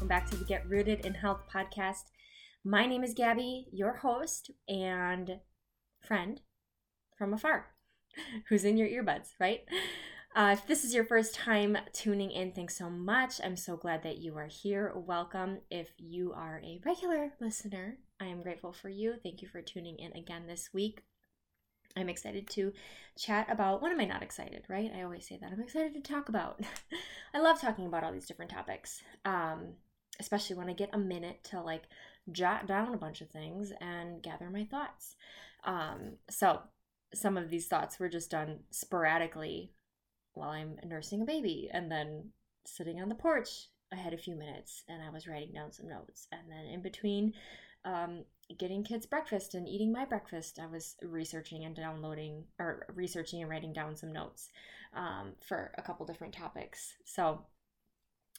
Welcome back to the Get Rooted in Health podcast. My name is Gabby, your host and friend from afar, who's in your earbuds, right? Uh, if this is your first time tuning in, thanks so much. I'm so glad that you are here. Welcome. If you are a regular listener, I am grateful for you. Thank you for tuning in again this week. I'm excited to chat about what am I not excited, right? I always say that. I'm excited to talk about. I love talking about all these different topics. Um, especially when I get a minute to like jot down a bunch of things and gather my thoughts. Um, so some of these thoughts were just done sporadically while I'm nursing a baby and then sitting on the porch. I had a few minutes and I was writing down some notes. And then in between um, getting kids breakfast and eating my breakfast, I was researching and downloading or researching and writing down some notes um, for a couple different topics. So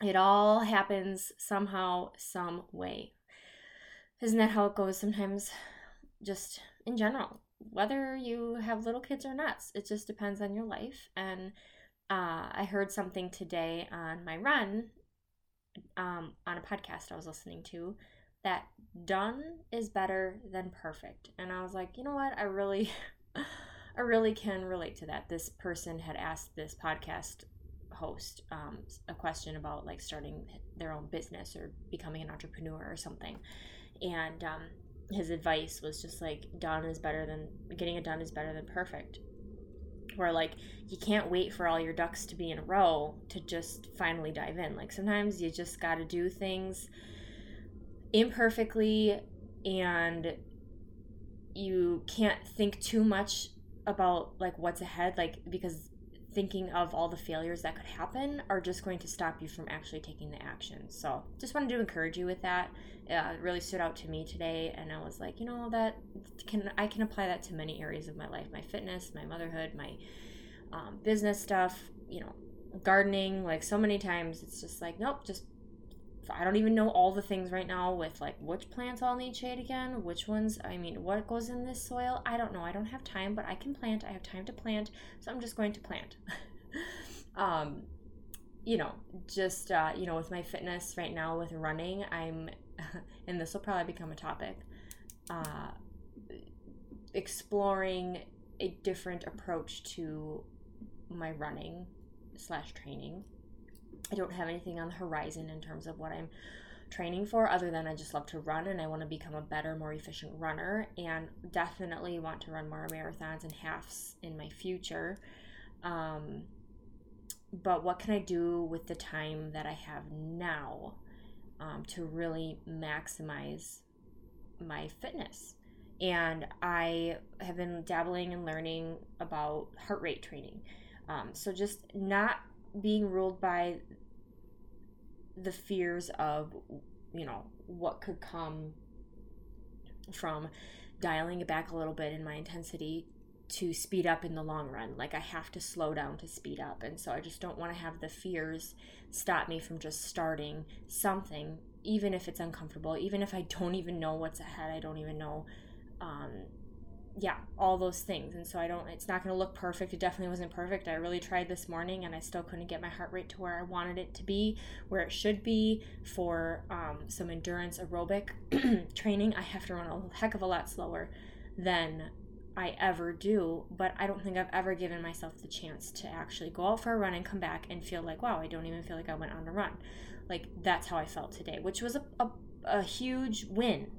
it all happens somehow, some way. Isn't that how it goes sometimes? Just in general, whether you have little kids or not, it just depends on your life. And uh, I heard something today on my run um, on a podcast I was listening to that done is better than perfect. And I was like, you know what? I really. I really can relate to that. This person had asked this podcast host um, a question about like starting their own business or becoming an entrepreneur or something. And um, his advice was just like done is better than getting it done is better than perfect. Where like you can't wait for all your ducks to be in a row to just finally dive in. Like sometimes you just got to do things imperfectly and you can't think too much about like what's ahead like because thinking of all the failures that could happen are just going to stop you from actually taking the action. So, just wanted to encourage you with that. Uh, it really stood out to me today, and I was like, you know, that can I can apply that to many areas of my life: my fitness, my motherhood, my um, business stuff. You know, gardening. Like so many times, it's just like, nope, just I don't even know all the things right now with like which plants all need shade again, which ones, I mean, what goes in this soil. I don't know. I don't have time, but I can plant. I have time to plant. So I'm just going to plant. um, you know, just, uh, you know, with my fitness right now with running, I'm, and this will probably become a topic, uh, exploring a different approach to my running slash training I don't have anything on the horizon in terms of what I'm training for other than I just love to run and I want to become a better, more efficient runner and definitely want to run more marathons and halves in my future. Um, but what can I do with the time that I have now um, to really maximize my fitness? And I have been dabbling and learning about heart rate training. Um, so just not being ruled by the fears of you know what could come from dialing it back a little bit in my intensity to speed up in the long run. Like I have to slow down to speed up. And so I just don't want to have the fears stop me from just starting something, even if it's uncomfortable, even if I don't even know what's ahead. I don't even know um, yeah, all those things. And so I don't, it's not going to look perfect. It definitely wasn't perfect. I really tried this morning and I still couldn't get my heart rate to where I wanted it to be, where it should be for um, some endurance aerobic training. I have to run a heck of a lot slower than I ever do, but I don't think I've ever given myself the chance to actually go out for a run and come back and feel like, wow, I don't even feel like I went on a run. Like that's how I felt today, which was a, a a huge win,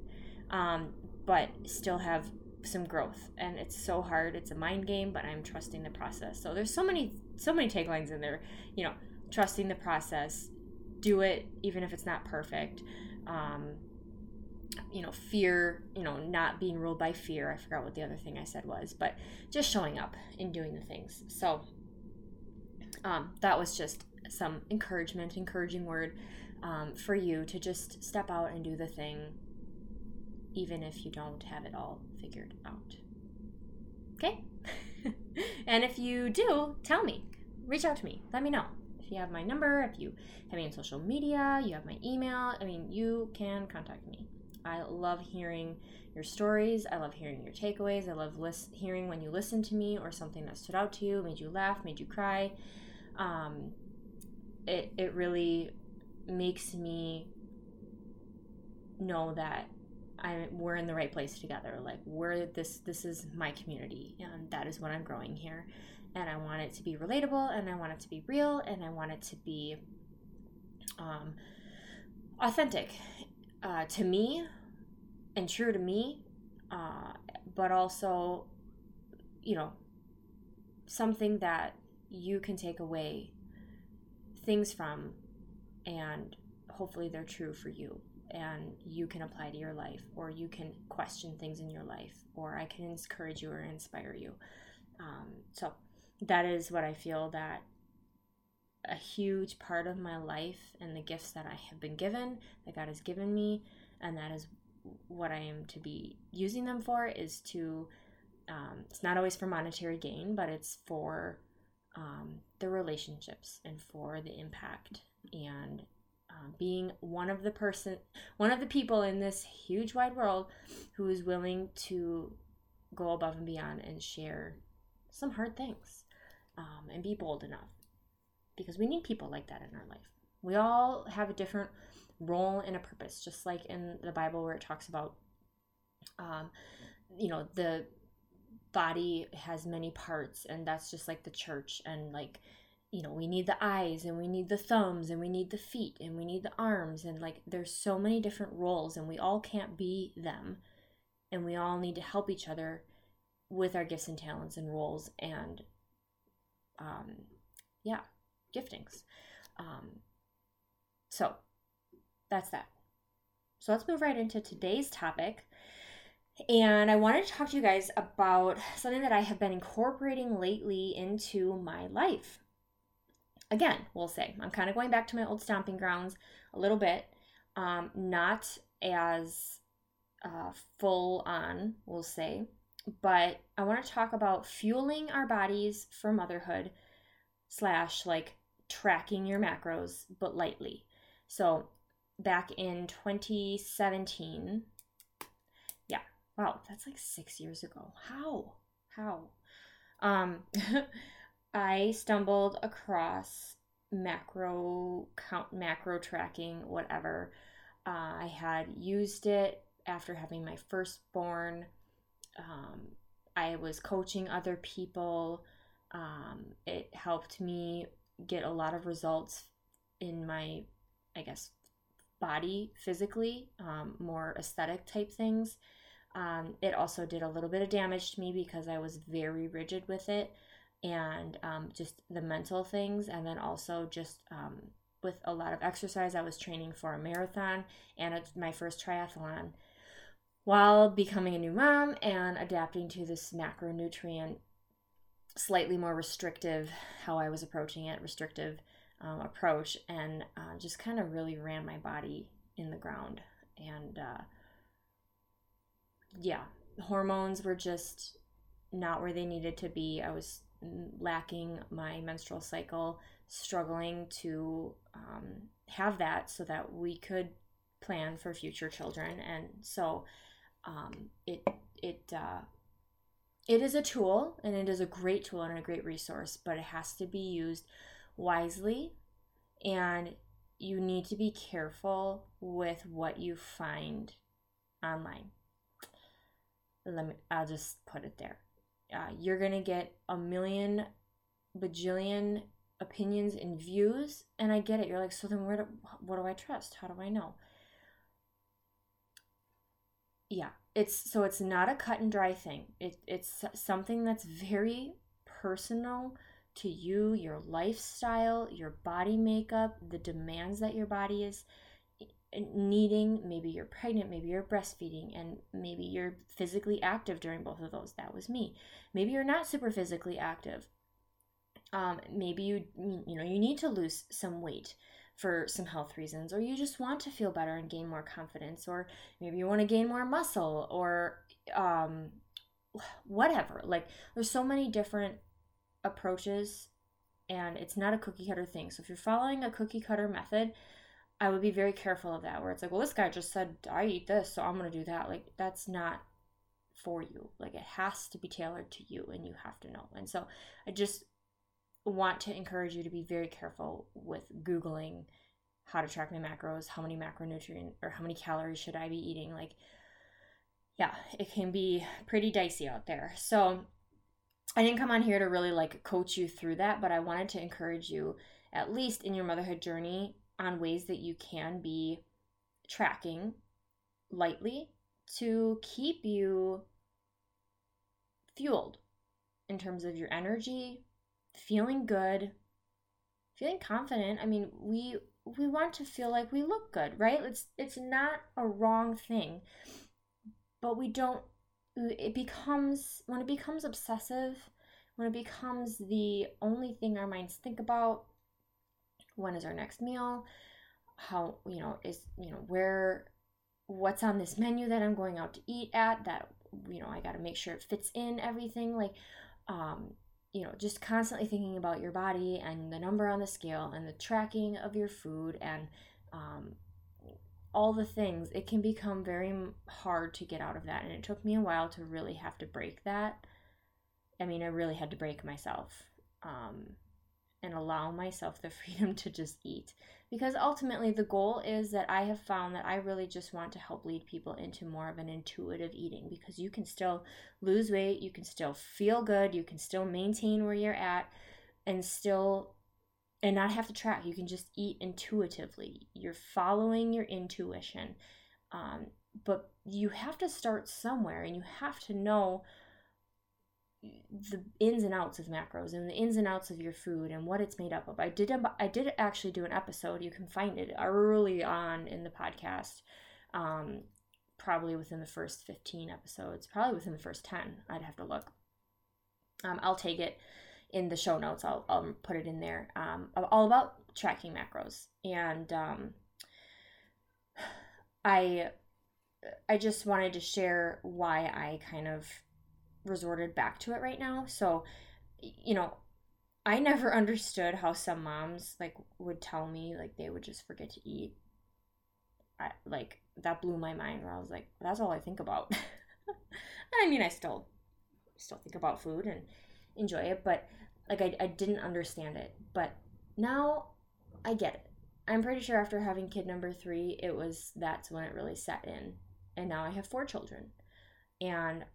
um, but still have some growth. And it's so hard. It's a mind game, but I'm trusting the process. So there's so many so many taglines in there. You know, trusting the process, do it even if it's not perfect. Um, you know, fear, you know, not being ruled by fear. I forgot what the other thing I said was, but just showing up and doing the things. So um, that was just some encouragement, encouraging word um, for you to just step out and do the thing, even if you don't have it all figured out. Okay? and if you do, tell me. Reach out to me. Let me know. If you have my number, if you have me on social media, you have my email, I mean, you can contact me. I love hearing your stories. I love hearing your takeaways. I love list- hearing when you listen to me or something that stood out to you, made you laugh, made you cry. Um, it, it really makes me know that I we're in the right place together. Like we're this this is my community and that is what I'm growing here. And I want it to be relatable and I want it to be real and I want it to be um, authentic uh, to me and true to me, uh, but also, you know, something that you can take away things from and hopefully they're true for you and you can apply to your life or you can question things in your life or i can encourage you or inspire you. Um, so that is what i feel that a huge part of my life and the gifts that i have been given that god has given me and that is what i am to be using them for is to um, it's not always for monetary gain but it's for um, the relationships and for the impact and um, being one of the person one of the people in this huge wide world who is willing to go above and beyond and share some hard things um, and be bold enough. Because we need people like that in our life. We all have a different role and a purpose just like in the bible where it talks about um, you know the body has many parts and that's just like the church and like you know, we need the eyes and we need the thumbs and we need the feet and we need the arms and like there's so many different roles and we all can't be them. And we all need to help each other with our gifts and talents and roles and um yeah, giftings. Um so that's that. So let's move right into today's topic. And I wanted to talk to you guys about something that I have been incorporating lately into my life again, we'll say I'm kind of going back to my old stomping grounds a little bit, um, not as uh, full on, we'll say, but I want to talk about fueling our bodies for motherhood slash like tracking your macros, but lightly. So back in 2017, yeah, wow, that's like six years ago. How? How? Um, I stumbled across macro count, macro tracking, whatever. Uh, I had used it after having my firstborn. Um, I was coaching other people. Um, it helped me get a lot of results in my, I guess, body physically, um, more aesthetic type things. Um, it also did a little bit of damage to me because I was very rigid with it and um, just the mental things, and then also just um, with a lot of exercise. I was training for a marathon and a, my first triathlon while becoming a new mom and adapting to this macronutrient, slightly more restrictive, how I was approaching it, restrictive um, approach, and uh, just kind of really ran my body in the ground. And uh, yeah, hormones were just not where they needed to be. I was lacking my menstrual cycle, struggling to um, have that so that we could plan for future children. And so um, it it uh, it is a tool, and it is a great tool and a great resource, but it has to be used wisely, and you need to be careful with what you find online. Let me. I'll just put it there uh, you're going to get a million bajillion opinions and views and i get it. You're like so then where do, what do i trust? How do i know? Yeah, it's so it's not a cut and dry thing. It it's something that's very personal to you, your lifestyle, your body makeup, the demands that your body is needing. Maybe you're pregnant, maybe you're breastfeeding, and maybe you're physically active during both of those. That was me. Maybe you're not super physically active. Um, maybe you you know you need to lose some weight for some health reasons, or you just want to feel better and gain more confidence, or maybe you want to gain more muscle, or um, whatever. Like there's so many different approaches, and it's not a cookie cutter thing. So if you're following a cookie cutter method, I would be very careful of that. Where it's like, well, this guy just said I eat this, so I'm gonna do that. Like that's not for you. Like it has to be tailored to you, and you have to know. And so I just want to encourage you to be very careful with Googling how to track my macros, how many macronutrient or how many calories should I be eating. Like, yeah, it can be pretty dicey out there. So, I didn't come on here to really like coach you through that, but I wanted to encourage you, at least in your motherhood journey, on ways that you can be tracking lightly to keep you fueled in terms of your energy, feeling good, feeling confident. I mean, we we want to feel like we look good, right? It's it's not a wrong thing. But we don't it becomes when it becomes obsessive, when it becomes the only thing our minds think about, when is our next meal? How, you know, is, you know, where what's on this menu that I'm going out to eat at that you know, I got to make sure it fits in everything like um you know, just constantly thinking about your body and the number on the scale and the tracking of your food and um, all the things, it can become very hard to get out of that. And it took me a while to really have to break that. I mean, I really had to break myself um, and allow myself the freedom to just eat because ultimately the goal is that I have found that I really just want to help lead people into more of an intuitive eating because you can still lose weight, you can still feel good, you can still maintain where you're at and still and not have to track. You can just eat intuitively. You're following your intuition. Um, but you have to start somewhere and you have to know the ins and outs of macros and the ins and outs of your food and what it's made up of. I did I did actually do an episode. You can find it early on in the podcast, um, probably within the first fifteen episodes, probably within the first ten. I'd have to look. Um, I'll take it in the show notes. I'll, I'll put it in there. Um, all about tracking macros and um, I I just wanted to share why I kind of resorted back to it right now. So, you know, I never understood how some moms like would tell me like they would just forget to eat. I like that blew my mind where I was like, that's all I think about. I mean, I still still think about food and enjoy it, but like I, I didn't understand it. But now I get it. I'm pretty sure after having kid number three, it was that's when it really set in. And now I have four children. And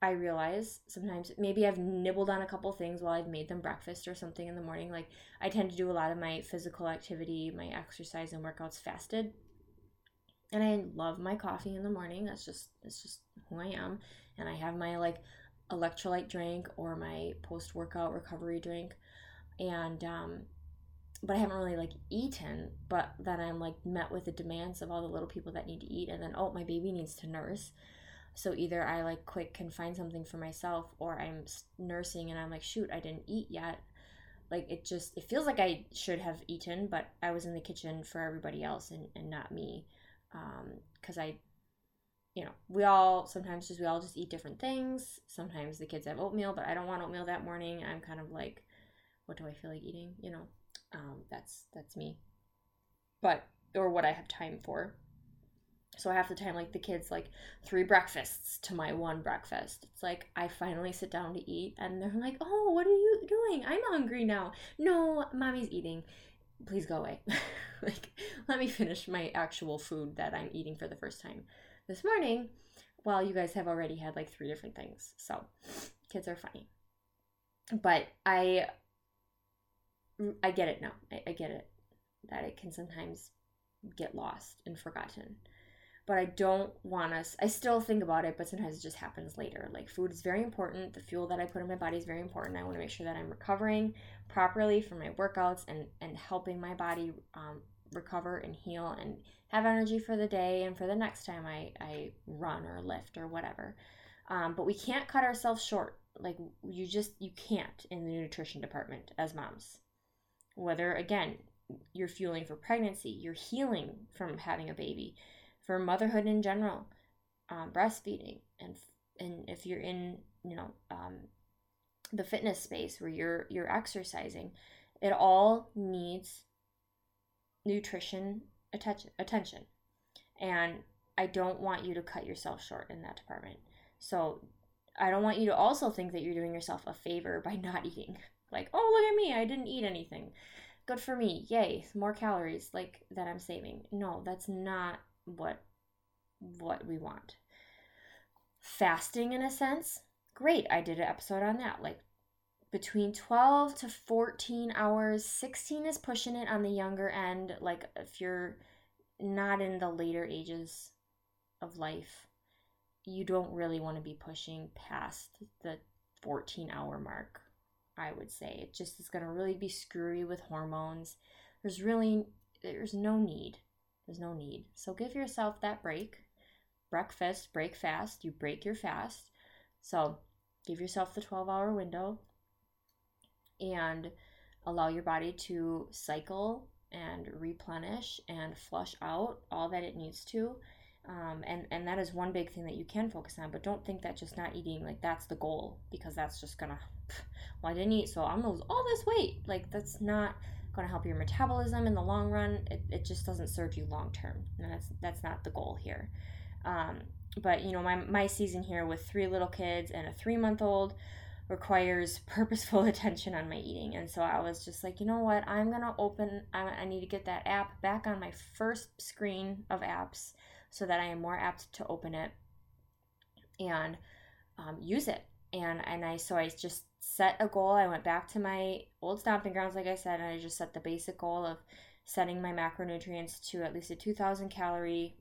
I realize sometimes maybe I've nibbled on a couple things while I've made them breakfast or something in the morning. Like I tend to do a lot of my physical activity, my exercise and workouts fasted. And I love my coffee in the morning. That's just it's just who I am. And I have my like electrolyte drink or my post workout recovery drink. And um but I haven't really like eaten, but then I'm like met with the demands of all the little people that need to eat and then oh my baby needs to nurse so either I like quick can find something for myself or I'm nursing and I'm like, shoot, I didn't eat yet. Like it just, it feels like I should have eaten, but I was in the kitchen for everybody else and, and not me. Um, cause I, you know, we all sometimes just, we all just eat different things. Sometimes the kids have oatmeal, but I don't want oatmeal that morning. I'm kind of like, what do I feel like eating? You know, um, that's, that's me. But, or what I have time for so half the time like the kids like three breakfasts to my one breakfast. It's like i finally sit down to eat and they're like oh what are you doing? I'm hungry now. No mommy's eating. Please go away. Like let me finish my actual food that i'm eating for the first time. This morning while you guys have already had like three different things so kids are funny. But i i get it now. I, I get it that it can sometimes get lost and forgotten but I don't want us. I still think about it, but sometimes it just happens later. Like food is very important. The fuel that I put in my body is very important. I want to make sure that I'm recovering properly from my workouts and and helping my body um, recover and heal and have energy for the day and for the next time I I run or lift or whatever. Um, but we can't cut ourselves short. Like you just you can't in the nutrition department as moms. Whether again you're fueling for pregnancy, you're healing from having a baby for motherhood in general, um, breastfeeding, and and if you're in you know um, the fitness space where you're you're exercising, it all needs nutrition attention attention, and I don't want you to cut yourself short in that department. So I don't want you to also think that you're doing yourself a favor by not eating. Like, oh look at me, I didn't eat anything. Good for me. Yay, more calories like that I'm saving. No, that's not what what we want. Fasting in a sense, great. I did an episode on that. Like between 12 to 14 hours, 16 is pushing it on the younger end like if you're not in the later ages of life, you don't really want to be pushing past the 14 hour mark. I would say it just is going to really be screwy with hormones. There's really there's no need there's no need. So give yourself that break. Breakfast, break fast. You break your fast. So give yourself the 12 hour window and allow your body to cycle and replenish and flush out all that it needs to. Um, and and that is one big thing that you can focus on but don't think that just not eating like that's the goal because that's just gonna well i didn't eat so i'm gonna lose all this weight like that's not going to help your metabolism in the long run. It, it just doesn't serve you long term. And that's, that's not the goal here. Um, but, you know, my, my season here with three little kids and a three month old requires purposeful attention on my eating. And so I was just like, you know what? I'm to open, I, I need to get that app back on my first screen of apps so that I am more apt to open it and um, use it. And, and I, so I just set a goal. I went back to my old stomping grounds, like I said, and I just set the basic goal of setting my macronutrients to at least a 2,000 calorie.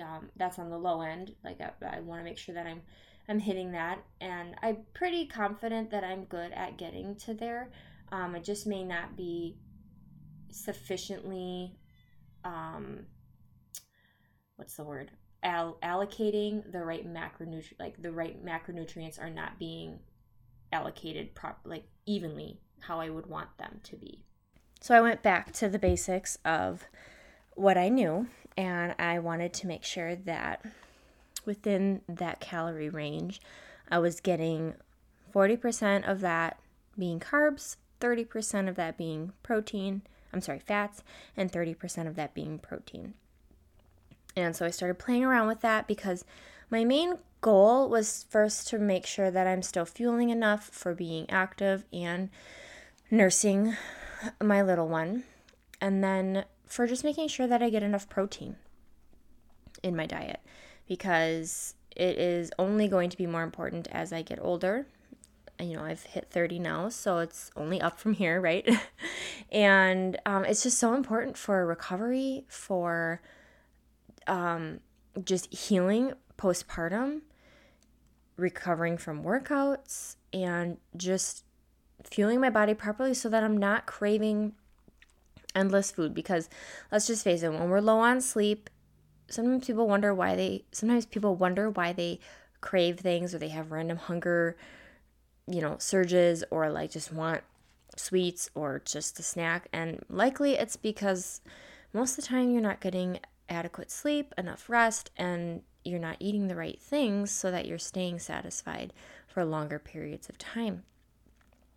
Um, that's on the low end. Like I, I want to make sure that I'm I'm hitting that, and I'm pretty confident that I'm good at getting to there. Um, it just may not be sufficiently. Um, what's the word? All- allocating the right macronutrient, like the right macronutrients are not being allocated prop like evenly how I would want them to be. So I went back to the basics of what I knew and I wanted to make sure that within that calorie range I was getting 40% of that being carbs, 30% of that being protein, I'm sorry, fats, and 30% of that being protein. And so I started playing around with that because my main goal was first to make sure that I'm still fueling enough for being active and nursing my little one. And then for just making sure that I get enough protein in my diet because it is only going to be more important as I get older. You know, I've hit 30 now, so it's only up from here, right? and um, it's just so important for recovery, for um, just healing postpartum recovering from workouts and just fueling my body properly so that I'm not craving endless food. Because let's just face it when we're low on sleep sometimes people wonder why they sometimes people wonder why they crave things or they have random hunger you know surges or like just want sweets or just a snack. And likely it's because most of the time you're not getting adequate sleep enough rest and you're not eating the right things so that you're staying satisfied for longer periods of time.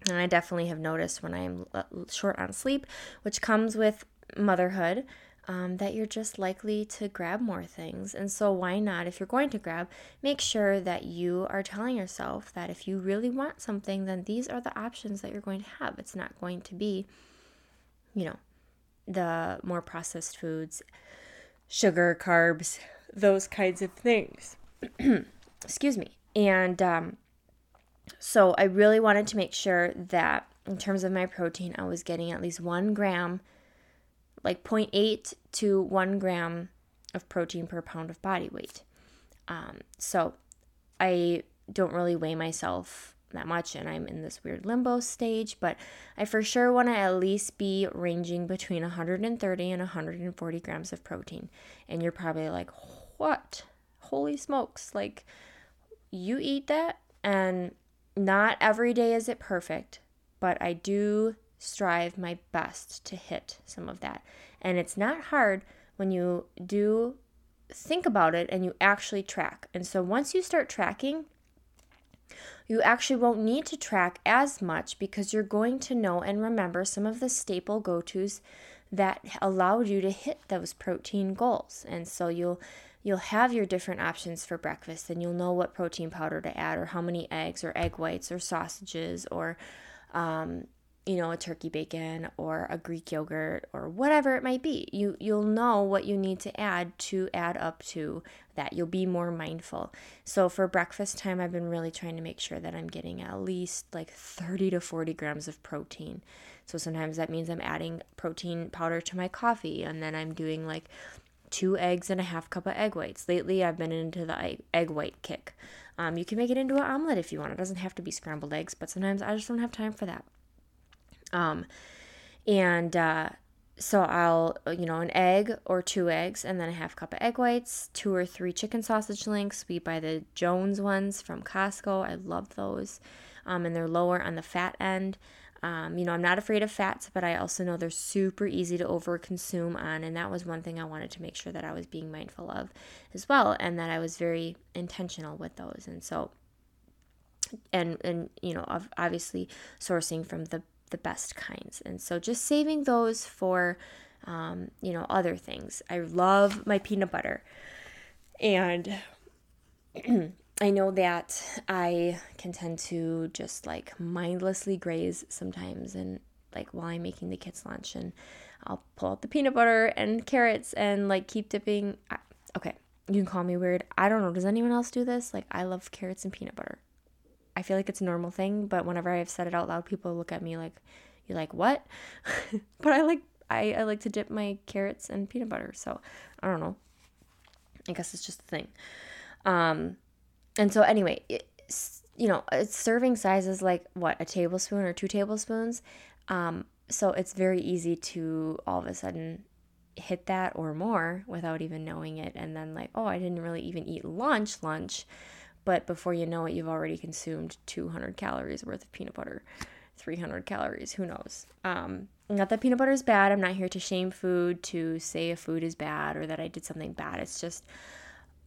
And I definitely have noticed when I'm short on sleep, which comes with motherhood, um, that you're just likely to grab more things. And so, why not, if you're going to grab, make sure that you are telling yourself that if you really want something, then these are the options that you're going to have. It's not going to be, you know, the more processed foods, sugar, carbs, those kinds of things. Excuse me. And um, so I really wanted to make sure that in terms of my protein, I was getting at least one gram, like 0.8 to one gram of protein per pound of body weight. Um, so I don't really weigh myself that much and I'm in this weird limbo stage, but I for sure want to at least be ranging between 130 and 140 grams of protein. And you're probably like, what? Holy smokes. Like, you eat that, and not every day is it perfect, but I do strive my best to hit some of that. And it's not hard when you do think about it and you actually track. And so once you start tracking, you actually won't need to track as much because you're going to know and remember some of the staple go tos that allowed you to hit those protein goals. And so you'll you'll have your different options for breakfast and you'll know what protein powder to add or how many eggs or egg whites or sausages or um, you know, a turkey bacon or a Greek yogurt or whatever it might be. You you'll know what you need to add to add up to that. You'll be more mindful. So for breakfast time, I've been really trying to make sure that I'm getting at least like 30 to 40 grams of protein. So sometimes that means I'm adding protein powder to my coffee and then I'm doing like two eggs and a half cup of egg whites. Lately, I've been into the egg white kick. Um, you can make it into an omelet if you want. It doesn't have to be scrambled eggs, but sometimes I just don't have time for that. Um, and uh, so I'll, you know, an egg or two eggs, and then a half cup of egg whites, two or three chicken sausage links. We buy the Jones ones from Costco. I love those. Um, and they're lower on the fat end. Um, you know, I'm not afraid of fats, but I also know they're super easy to overconsume on. And that was one thing I wanted to make sure that I was being mindful of as well, and that I was very intentional with those. And so, and, and, you know, obviously sourcing from the the best kinds. And so just saving those for, um, you know, other things. I love my peanut butter. And I know that I can tend to just like mindlessly graze sometimes and like while I'm making the kids lunch and I'll pull out the peanut butter and carrots and like keep dipping. Okay, you can call me weird. I don't know. Does anyone else do this? Like I love carrots and peanut butter. I feel like it's a normal thing, but whenever I've said it out loud, people look at me like, "You're like what?" but I like I, I like to dip my carrots in peanut butter, so I don't know. I guess it's just a thing. Um, and so anyway, you know, serving size is like what a tablespoon or two tablespoons. Um, so it's very easy to all of a sudden hit that or more without even knowing it, and then like, oh, I didn't really even eat lunch, lunch but before you know it, you've already consumed 200 calories worth of peanut butter, 300 calories, who knows. Um, not that peanut butter is bad. I'm not here to shame food, to say a food is bad or that I did something bad. It's just,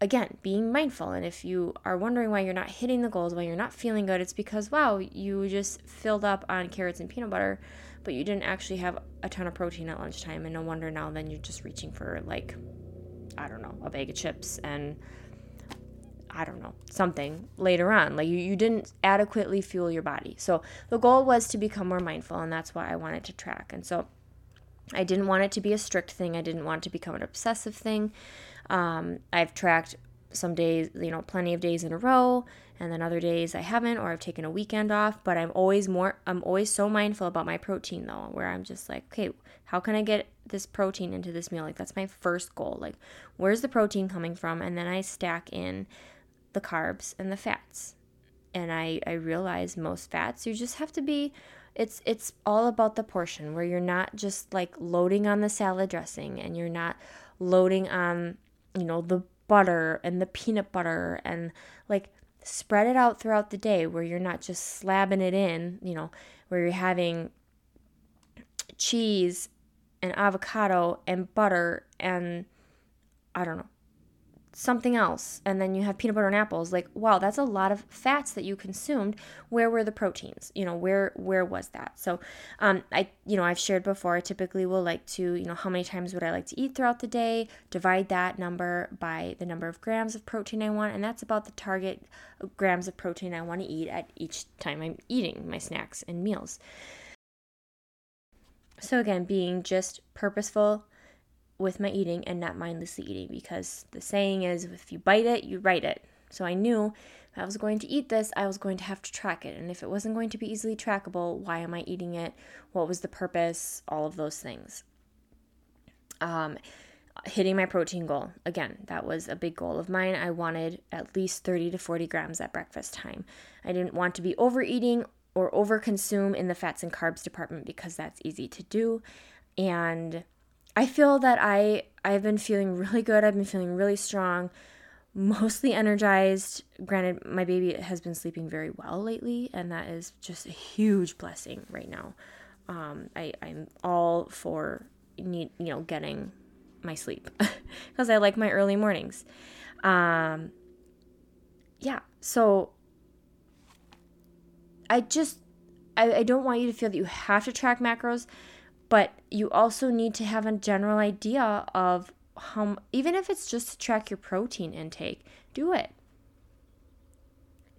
again, being mindful. And if you are wondering why you're not hitting the goals, why you're not feeling good, it's because, wow, you just filled up on carrots and peanut butter, but you didn't actually have a ton of protein at lunchtime. And no wonder now then you're just reaching for, like, I don't know, a bag of chips and I don't know, something later on. Like you, you didn't adequately fuel your body. So the goal was to become more mindful, and that's why I wanted to track. And so I didn't want it to be a strict thing, I didn't want it to become an obsessive thing. Um, I've tracked some days, you know, plenty of days in a row, and then other days I haven't, or I've taken a weekend off. But I'm always more, I'm always so mindful about my protein though, where I'm just like, okay, how can I get this protein into this meal? Like, that's my first goal. Like, where's the protein coming from? And then I stack in the carbs and the fats. And I, I realize most fats, you just have to be it's it's all about the portion where you're not just like loading on the salad dressing and you're not loading on, you know, the butter and the peanut butter and like spread it out throughout the day where you're not just slabbing it in, you know, where you're having cheese and avocado and butter and I don't know, something else and then you have peanut butter and apples like wow that's a lot of fats that you consumed. Where were the proteins? You know where where was that? So um i you know i've shared before i typically will like to you know how many times would i like to eat throughout the day divide that number by the number of grams of protein i want and that's about the target grams of protein i want to eat at each time i'm eating my snacks and meals. So again being just purposeful with my eating and not mindlessly eating because the saying is if you bite it, you write it. So I knew if I was going to eat this, I was going to have to track it. And if it wasn't going to be easily trackable, why am I eating it? What was the purpose? All of those things. Um, hitting my protein goal. Again, that was a big goal of mine. I wanted at least 30 to 40 grams at breakfast time. I didn't want to be overeating or overconsume in the fats and carbs department because that's easy to do. And I feel that I I've been feeling really good. I've been feeling really strong, mostly energized. Granted, my baby has been sleeping very well lately, and that is just a huge blessing right now. Um, I, I'm all for need you know getting my sleep because I like my early mornings. Um, yeah, so I just I, I don't want you to feel that you have to track macros, but you also need to have a general idea of how even if it's just to track your protein intake, do it.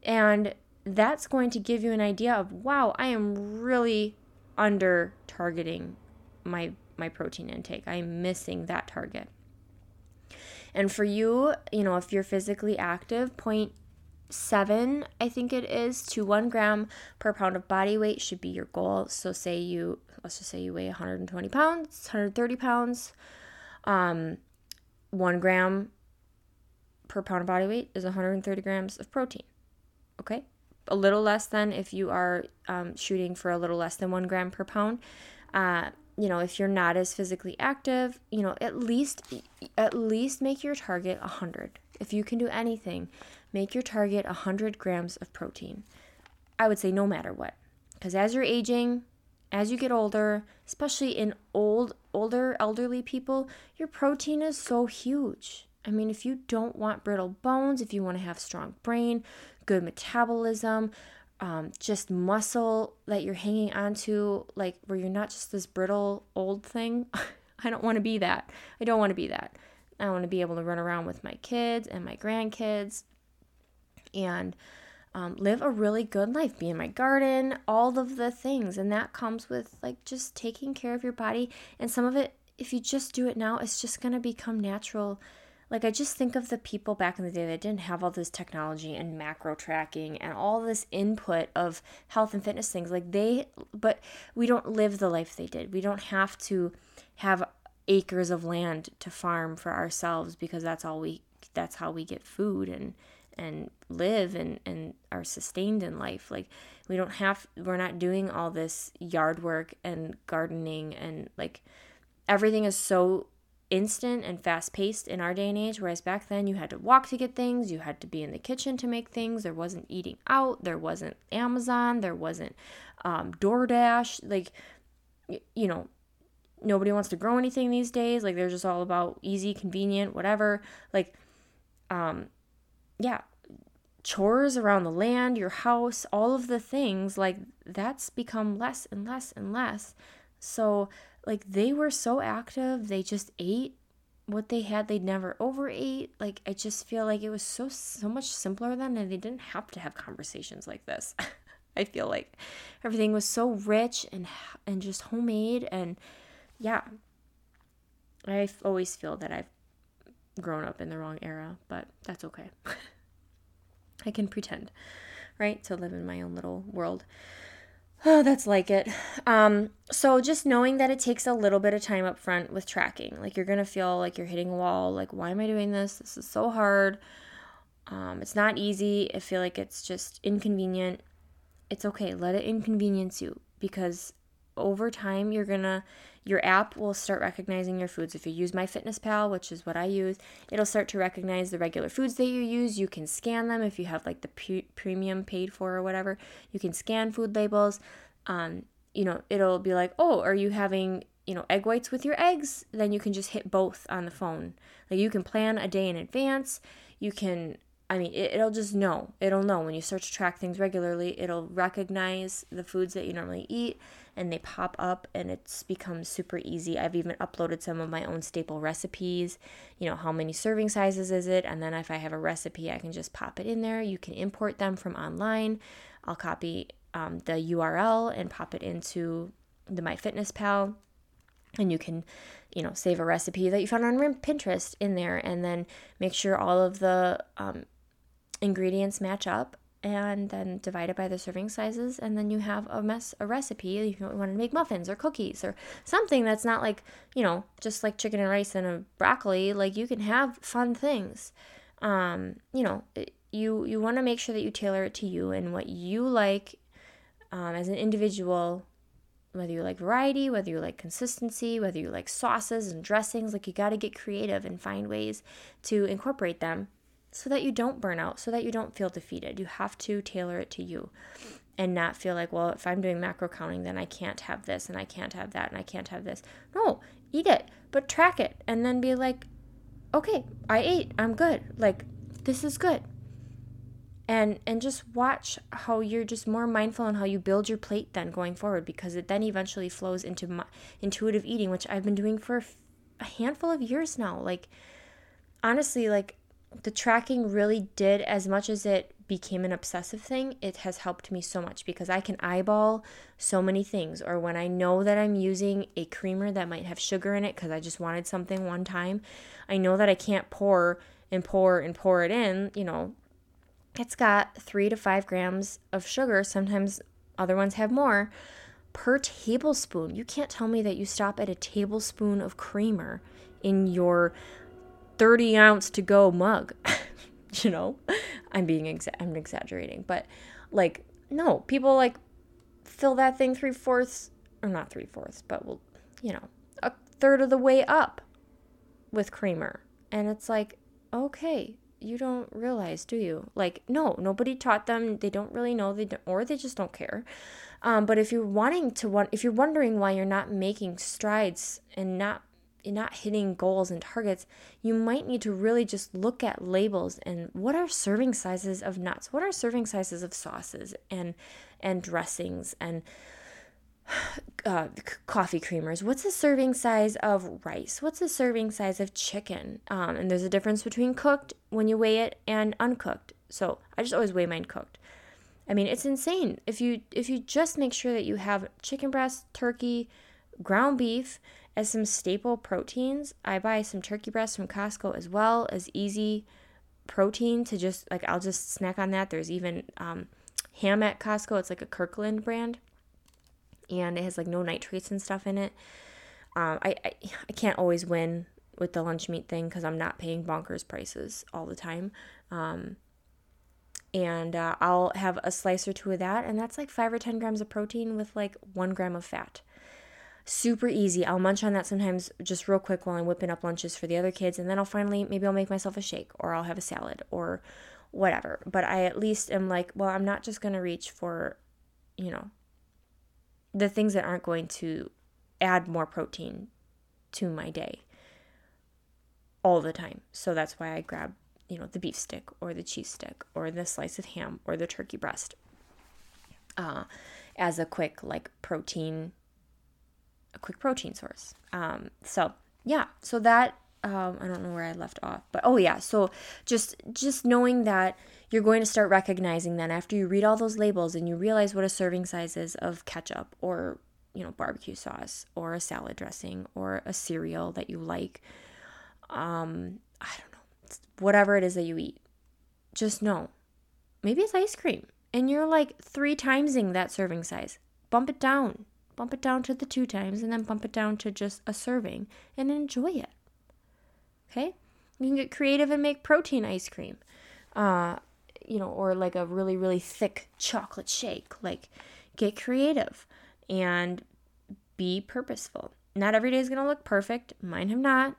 And that's going to give you an idea of wow, I am really under targeting my my protein intake. I'm missing that target. And for you, you know, if you're physically active, point seven, I think it is, to one gram per pound of body weight should be your goal. So say you, let's just say you weigh 120 pounds, 130 pounds, um, one gram per pound of body weight is 130 grams of protein. Okay, a little less than if you are um, shooting for a little less than one gram per pound. Uh, you know, if you're not as physically active, you know, at least at least make your target 100. If you can do anything, make your target 100 grams of protein. I would say no matter what. Cuz as you're aging, as you get older, especially in old older elderly people, your protein is so huge. I mean, if you don't want brittle bones, if you want to have strong brain, good metabolism, um, just muscle that you're hanging onto, like where you're not just this brittle old thing. I don't want to be that. I don't want to be that. I want to be able to run around with my kids and my grandkids and um, live a really good life, be in my garden, all of the things. And that comes with like just taking care of your body. And some of it, if you just do it now, it's just going to become natural like, I just think of the people back in the day that didn't have all this technology and macro tracking and all this input of health and fitness things. Like, they, but we don't live the life they did. We don't have to have acres of land to farm for ourselves because that's all we, that's how we get food and, and live and, and are sustained in life. Like, we don't have, we're not doing all this yard work and gardening and like, everything is so instant and fast paced in our day and age, whereas back then you had to walk to get things, you had to be in the kitchen to make things. There wasn't eating out, there wasn't Amazon, there wasn't um, DoorDash. Like, you know, nobody wants to grow anything these days. Like, they're just all about easy, convenient, whatever. Like, um, yeah, chores around the land, your house, all of the things, like, that's become less and less and less. So, like they were so active they just ate what they had they never overate like i just feel like it was so so much simpler then and they didn't have to have conversations like this i feel like everything was so rich and and just homemade and yeah i always feel that i've grown up in the wrong era but that's okay i can pretend right to live in my own little world Oh, that's like it. Um, so just knowing that it takes a little bit of time up front with tracking. Like you're gonna feel like you're hitting a wall, like, why am I doing this? This is so hard. Um, it's not easy. I feel like it's just inconvenient. It's okay. Let it inconvenience you because over time you're gonna your app will start recognizing your foods. If you use MyFitnessPal, which is what I use, it'll start to recognize the regular foods that you use. You can scan them if you have like the pre- premium paid for or whatever. You can scan food labels. Um, you know, it'll be like, oh, are you having you know egg whites with your eggs? Then you can just hit both on the phone. Like you can plan a day in advance. You can I mean, it, will just know. It'll know when you start to track things regularly. It'll recognize the foods that you normally eat and they pop up and it's become super easy. I've even uploaded some of my own staple recipes. You know, how many serving sizes is it? And then if I have a recipe, I can just pop it in there. You can import them from online. I'll copy um, the URL and pop it into the MyFitnessPal. And you can, you know, save a recipe that you found on Pinterest in there and then make sure all of the um, ingredients match up and then divide it by the serving sizes and then you have a mess a recipe. If you want to make muffins or cookies or something that's not like you know just like chicken and rice and a broccoli like you can have fun things. Um you know you you want to make sure that you tailor it to you and what you like um, as an individual whether you like variety, whether you like consistency, whether you like sauces and dressings, like you got to get creative and find ways to incorporate them so that you don't burn out, so that you don't feel defeated. You have to tailor it to you and not feel like, well, if I'm doing macro counting, then I can't have this and I can't have that and I can't have this. No, eat it, but track it and then be like, okay, I ate, I'm good. Like, this is good and and just watch how you're just more mindful on how you build your plate then going forward because it then eventually flows into my, intuitive eating which I've been doing for a handful of years now like honestly like the tracking really did as much as it became an obsessive thing it has helped me so much because I can eyeball so many things or when I know that I'm using a creamer that might have sugar in it cuz I just wanted something one time I know that I can't pour and pour and pour it in you know it's got three to five grams of sugar. Sometimes other ones have more per tablespoon. You can't tell me that you stop at a tablespoon of creamer in your 30 ounce to go mug. you know, I'm being exa- I'm exaggerating, but like no, people like fill that thing three fourths or not three fourths, but well, you know, a third of the way up with creamer, and it's like okay, you don't realize, do you? Like, no, nobody taught them. They don't really know. They don't, or they just don't care. Um, but if you're wanting to want, if you're wondering why you're not making strides and not not hitting goals and targets, you might need to really just look at labels and what are serving sizes of nuts? What are serving sizes of sauces and and dressings and uh, coffee creamers. What's the serving size of rice? What's the serving size of chicken? Um, and there's a difference between cooked when you weigh it and uncooked. So I just always weigh mine cooked. I mean, it's insane. If you if you just make sure that you have chicken breast, turkey, ground beef as some staple proteins. I buy some turkey breast from Costco as well as easy protein to just like I'll just snack on that. There's even um, ham at Costco. It's like a Kirkland brand and it has like no nitrates and stuff in it. Um, I, I, I can't always win with the lunch meat thing because I'm not paying bonkers prices all the time. Um, and uh, I'll have a slice or two of that, and that's like five or 10 grams of protein with like one gram of fat. Super easy. I'll munch on that sometimes just real quick while I'm whipping up lunches for the other kids, and then I'll finally, maybe I'll make myself a shake or I'll have a salad or whatever. But I at least am like, well, I'm not just going to reach for, you know, the things that aren't going to add more protein to my day all the time. So that's why I grab, you know, the beef stick or the cheese stick or the slice of ham or the turkey breast uh, as a quick like protein, a quick protein source. Um, so yeah, so that um, I don't know where I left off, but oh yeah, so just just knowing that you're going to start recognizing then after you read all those labels and you realize what a serving size is of ketchup or you know barbecue sauce or a salad dressing or a cereal that you like um i don't know whatever it is that you eat just know. Maybe it's ice cream and you're like three timesing that serving size. Bump it down bump it down to the two times and then bump it down to just a serving and enjoy it okay you can get creative and make protein ice cream uh, you know, or like a really, really thick chocolate shake. Like, get creative and be purposeful. Not every day is going to look perfect. Mine have not.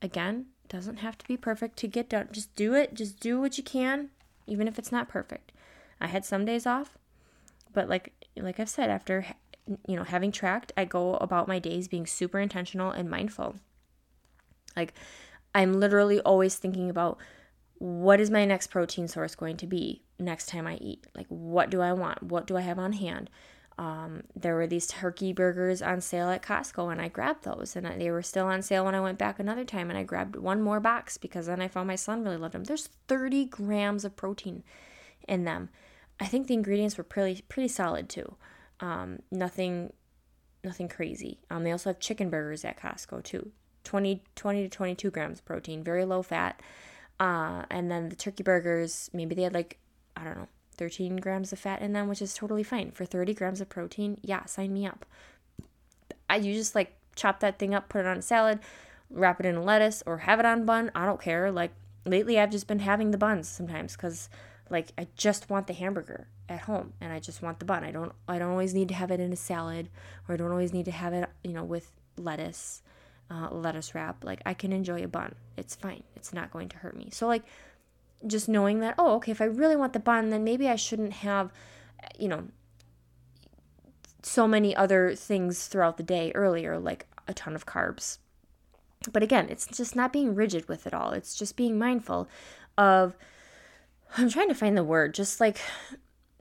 Again, doesn't have to be perfect to get done. Just do it. Just do what you can, even if it's not perfect. I had some days off, but like like I've said, after you know having tracked, I go about my days being super intentional and mindful. Like I'm literally always thinking about what is my next protein source going to be next time I eat? Like, what do I want? What do I have on hand? Um, there were these turkey burgers on sale at Costco, and I grabbed those, and they were still on sale when I went back another time, and I grabbed one more box because then I found my son really loved them. There's 30 grams of protein in them. I think the ingredients were pretty pretty solid too. Um, nothing nothing crazy. Um, they also have chicken burgers at Costco too. 20, 20 to 22 grams protein, very low fat. Uh, and then the turkey burgers, maybe they had like, I don't know, 13 grams of fat in them, which is totally fine. For 30 grams of protein, yeah, sign me up. I you just like chop that thing up, put it on a salad, wrap it in a lettuce, or have it on bun. I don't care. Like lately, I've just been having the buns sometimes because like I just want the hamburger at home and I just want the bun. I don't I don't always need to have it in a salad or I don't always need to have it, you know, with lettuce, uh, lettuce wrap. Like I can enjoy a bun. It's fine. It's not going to hurt me. So like just knowing that, oh, okay, if I really want the bun, then maybe I shouldn't have, you know, so many other things throughout the day earlier, like a ton of carbs. But again, it's just not being rigid with it all. It's just being mindful of, I'm trying to find the word, just like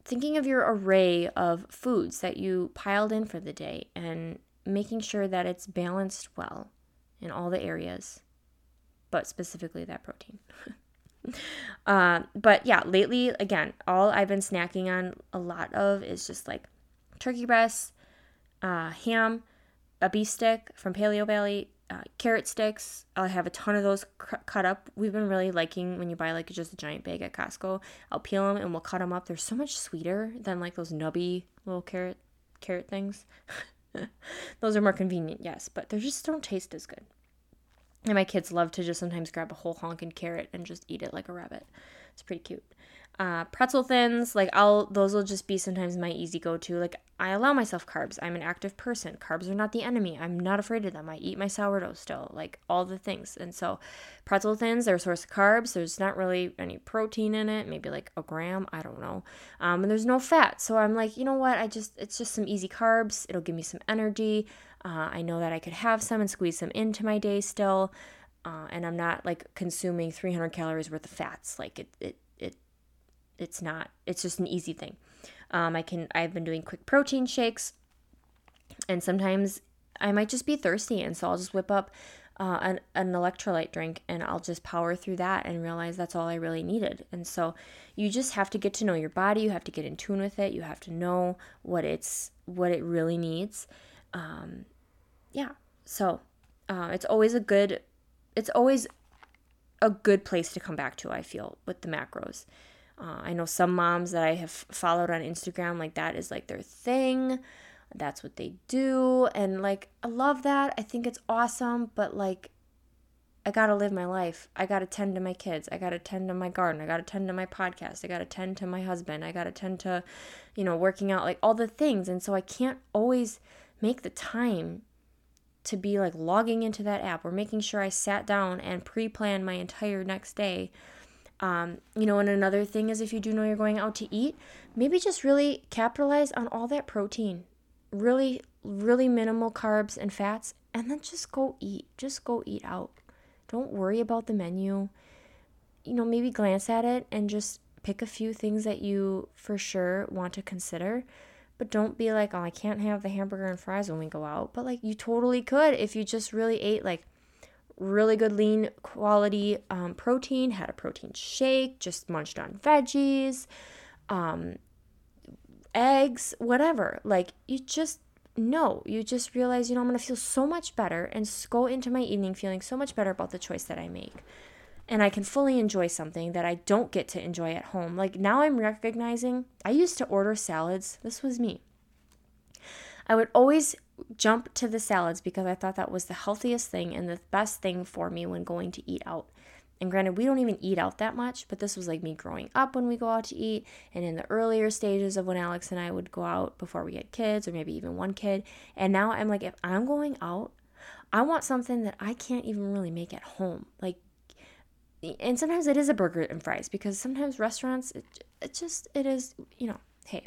thinking of your array of foods that you piled in for the day and making sure that it's balanced well in all the areas, but specifically that protein. uh, but yeah, lately, again, all I've been snacking on a lot of is just like turkey breasts, uh, ham, a beef stick from Paleovalley, uh, carrot sticks. I have a ton of those c- cut up. We've been really liking when you buy like just a giant bag at Costco. I'll peel them and we'll cut them up. They're so much sweeter than like those nubby little carrot carrot things. those are more convenient, yes, but they just don't taste as good. And my kids love to just sometimes grab a whole honking carrot and just eat it like a rabbit. It's pretty cute. Uh, pretzel thins, like I'll those will just be sometimes my easy go to. Like I allow myself carbs. I'm an active person. Carbs are not the enemy. I'm not afraid of them. I eat my sourdough still, like all the things. And so pretzel thins, they're a source of carbs. There's not really any protein in it, maybe like a gram, I don't know. Um, and there's no fat. So I'm like, you know what? I just it's just some easy carbs. It'll give me some energy. Uh, I know that I could have some and squeeze some into my day still. Uh, and I'm not like consuming 300 calories worth of fats. Like it, it it's not it's just an easy thing. Um, i can i've been doing quick protein shakes and sometimes i might just be thirsty and so i'll just whip up uh, an, an electrolyte drink and i'll just power through that and realize that's all i really needed. And so you just have to get to know your body you have to get in tune with it you have to know what it's what it really needs. Um, yeah so uh, it's always a good it's always a good place to come back to i feel with the macros uh, I know some moms that I have followed on Instagram, like that is like their thing. That's what they do. And like, I love that. I think it's awesome. But like, I gotta live my life. I gotta tend to my kids. I gotta tend to my garden. I gotta tend to my podcast. I gotta tend to my husband. I gotta tend to, you know, working out, like all the things. And so I can't always make the time to be like logging into that app or making sure I sat down and pre planned my entire next day um, you know, and another thing is if you do know you're going out to eat, maybe just really capitalize on all that protein, really, really minimal carbs and fats, and then just go eat. Just go eat out. Don't worry about the menu. You know, maybe glance at it and just pick a few things that you for sure want to consider. But don't be like, oh, I can't have the hamburger and fries when we go out. But like, you totally could if you just really ate like really good lean quality um, protein, had a protein shake, just munched on veggies, um, eggs, whatever. Like you just know, you just realize, you know, I'm to feel so much better and go into my evening feeling so much better about the choice that I make. And I can fully enjoy something that I don't get to enjoy at home. Like now I'm recognizing I used to order salads. This was me. I would always jump to the salads because I thought that was the healthiest thing and the best thing for me when going to eat out. And granted, we don't even eat out that much, but this was like me growing up when we go out to eat and in the earlier stages of when Alex and I would go out before we had kids or maybe even one kid. And now I'm like, if I'm going out, I want something that I can't even really make at home. Like, and sometimes it is a burger and fries because sometimes restaurants, it, it just, it is, you know, hey,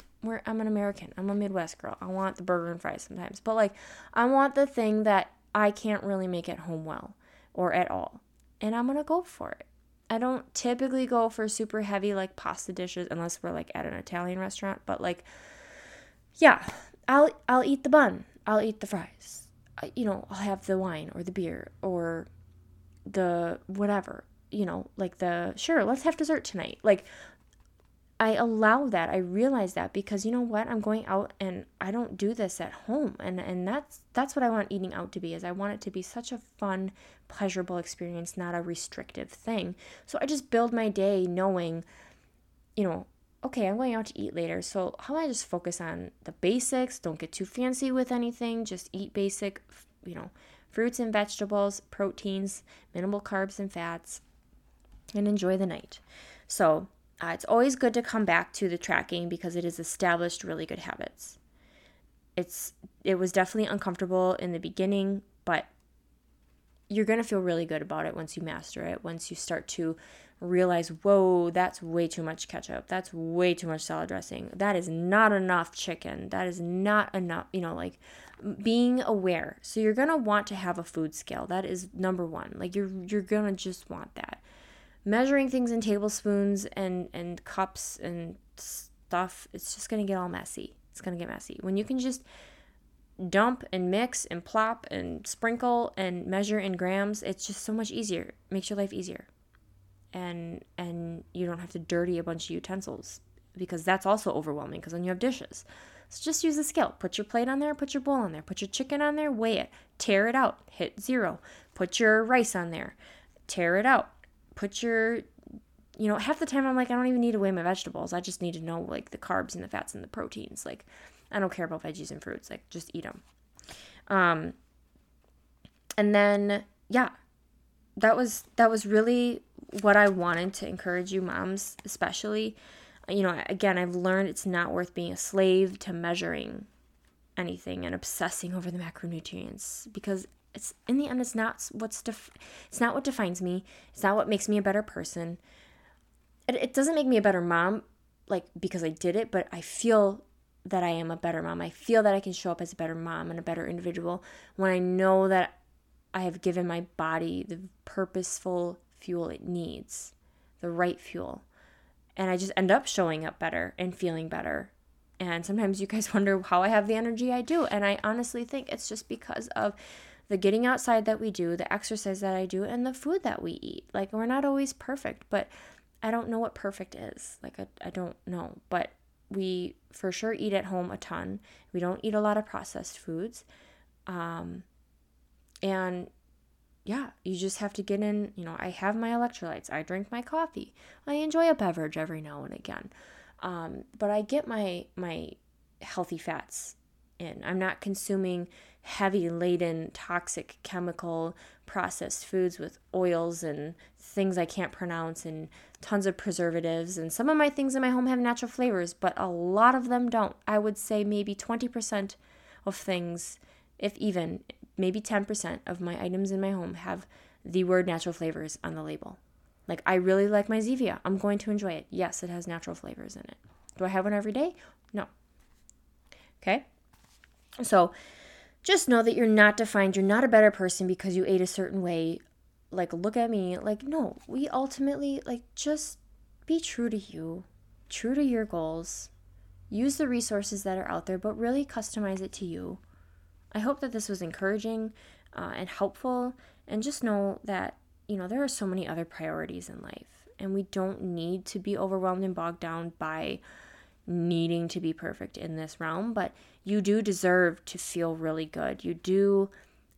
I'm an American. I'm a Midwest girl. I want the burger and fries sometimes. But like, I want the thing that I can't really make at home well or at all. And I'm going to go for it. I don't typically go for super heavy like pasta dishes unless we're like at an Italian restaurant, but like yeah, I'll I'll eat the bun. I'll eat the fries. I, you know, I'll have the wine or the beer or the whatever, you know, like the sure, let's have dessert tonight. Like I allow that. I realize that because you know what? I'm going out and I don't do this at home. And and that's that's what I want eating out to be is I want it to be such a fun, pleasurable experience, not a restrictive thing. So I just build my day knowing, you know, okay, I'm going out to eat later. So, how about I just focus on the basics? Don't get too fancy with anything. Just eat basic, you know, fruits and vegetables, proteins, minimal carbs and fats, and enjoy the night. So, uh, it's always good to come back to the tracking because it has established really good habits. It's it was definitely uncomfortable in the beginning, but you're to feel really good about it once you master it, once you start to realize, whoa, that's way too much ketchup. That's way too much salad dressing. That is not enough chicken. That is not enough, you know, like being aware. So you're to want to have a food scale. That is number 1. Like you're you're to just want that. Measuring things in tablespoons and and cups and stuff, it's just going to get all messy. It's going to get messy. When you can just dump and mix and plop and sprinkle and measure in grams, it's just so much easier. It makes your life easier and and you don't have to dirty a bunch of utensils because that's also overwhelming because then you have dishes. So just use the scale. Put your plate on there, put your bowl on there, put your chicken on there, weigh it, tare it out, hit zero. Put your rice on there, tare it out. Put your you know, half the time I'm like, I don't even need to weigh my vegetables. I just need to know like the carbs and the fats and the proteins. Like, I don't care about veggies and fruits. Like, just eat them. Um, and then yeah, that was that was really what I wanted to encourage you moms, especially. You know, again, I've learned it's not worth being a slave to measuring anything and obsessing over the macronutrients because it's in the end it's not what's def- it's not what defines me. It's not what makes me a better person. It, it doesn't make me a better mom like because I did it, but I feel that I am a better mom. I feel that I can show up as a better mom and a better individual when I know that I have given my body the purposeful fuel it needs, the right fuel. And I just end up showing up better and feeling better. And sometimes you guys wonder how I have the energy I do. And I honestly think it's just because of the getting outside that we do, the exercise that I do, and the food that we eat. Like, we're not always perfect, but I don't know what perfect is. Like, I, I don't know. But we for sure eat at home a ton. We don't eat a lot of processed foods. Um, and yeah, you just have to get in. You know, I have my electrolytes, I drink my coffee, I enjoy a beverage every now and again. Um, but I get my my healthy fats in. I'm not consuming heavy laden toxic chemical processed foods with oils and things I can't pronounce and tons of preservatives and some of my things in my home have natural flavors but a lot of them don't. I would say maybe 20% of things if even maybe 10% of my items in my home have the word natural flavors on the label. Like, I really like my Zevia. I'm going to enjoy it. Yes, it has natural flavors in it. Do I have one every day? No. Okay? So, just know that you're not defined. You're not a better person because you ate a certain way. Like, look at me. Like, no, we ultimately, like, just be true to you, true to your goals. Use the resources that are out there, but really customize it to you. I hope that this was encouraging uh, and helpful. And just know that, you know, there are so many other priorities in life. And we don't need to be overwhelmed and bogged down by needing to be perfect in this realm. But you do deserve to feel really good. You do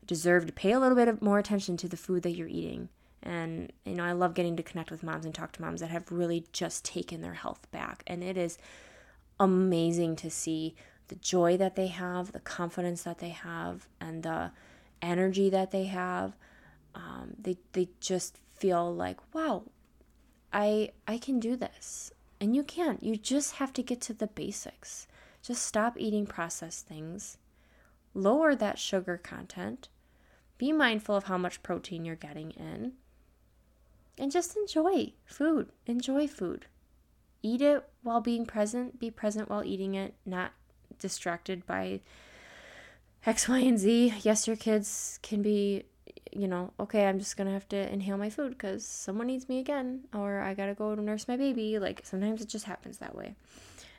deserve to pay a little bit of more attention to the food that you're eating. And, you know, I love getting to connect with moms and talk to moms that have really just taken their health back. And it is amazing to see the joy that they have, the confidence that they have, and the energy that they have. Um, they they just feel like, wow, I I can do this, and you can't. You just have to get to the basics. Just stop eating processed things. Lower that sugar content. Be mindful of how much protein you're getting in. And just enjoy food. Enjoy food. Eat it while being present. Be present while eating it, not distracted by X, Y, and Z. Yes, your kids can be, you know, okay, I'm just gonna have to inhale my food because someone needs me again, or I gotta go to nurse my baby. Like sometimes it just happens that way,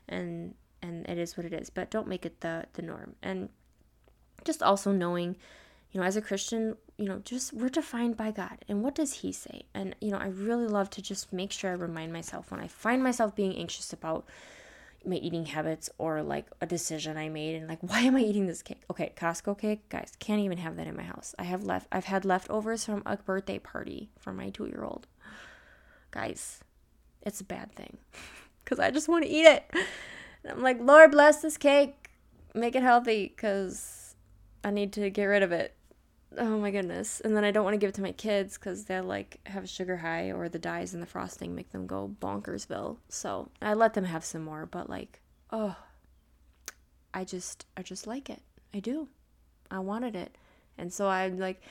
and and it is what it is. But don't make it the the norm. And just also knowing, you know, as a Christian, you know, just we're defined by God, and what does He say? And you know, I really love to just make sure I remind myself when I find myself being anxious about my eating habits or like a decision I made and like why am I eating this cake? Okay, Costco cake, guys, can't even have that in my house. I have left I've had leftovers from a birthday party for my 2-year-old. Guys, it's a bad thing. because I just want to eat it. And I'm like, Lord bless this cake, make it healthy because I need to get rid of it. Oh my goodness. And then I don't want to give it to my kids because they like have a sugar high or the dyes in the frosting make them go bonkersville. So I let them have some more, but like, oh, I just, I just like it. I do. I wanted it. And so I'm like,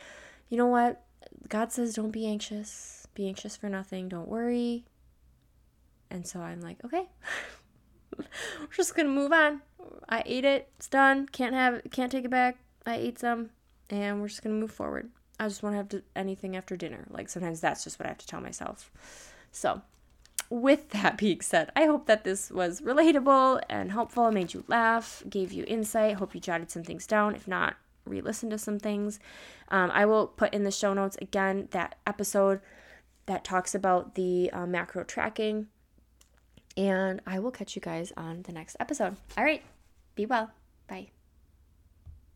you know what? God says don't be anxious. Be anxious for nothing. Don't worry. And so I'm like, okay. We're just gonna move on. I ate it. It's done. Can't have it. Can't take it back. I ate some, and we're just gonna move forward. I just want to have to, anything after dinner. Like sometimes that's just what I have to tell myself. So, with that being said, I hope that this was relatable and helpful, made you laugh, gave you insight. Hope you jotted some things down. If not, re listen to some things. Um, I will put in the show notes again that episode that talks about the uh, macro tracking. And I will catch you guys on the next episode. All right, be well. Bye.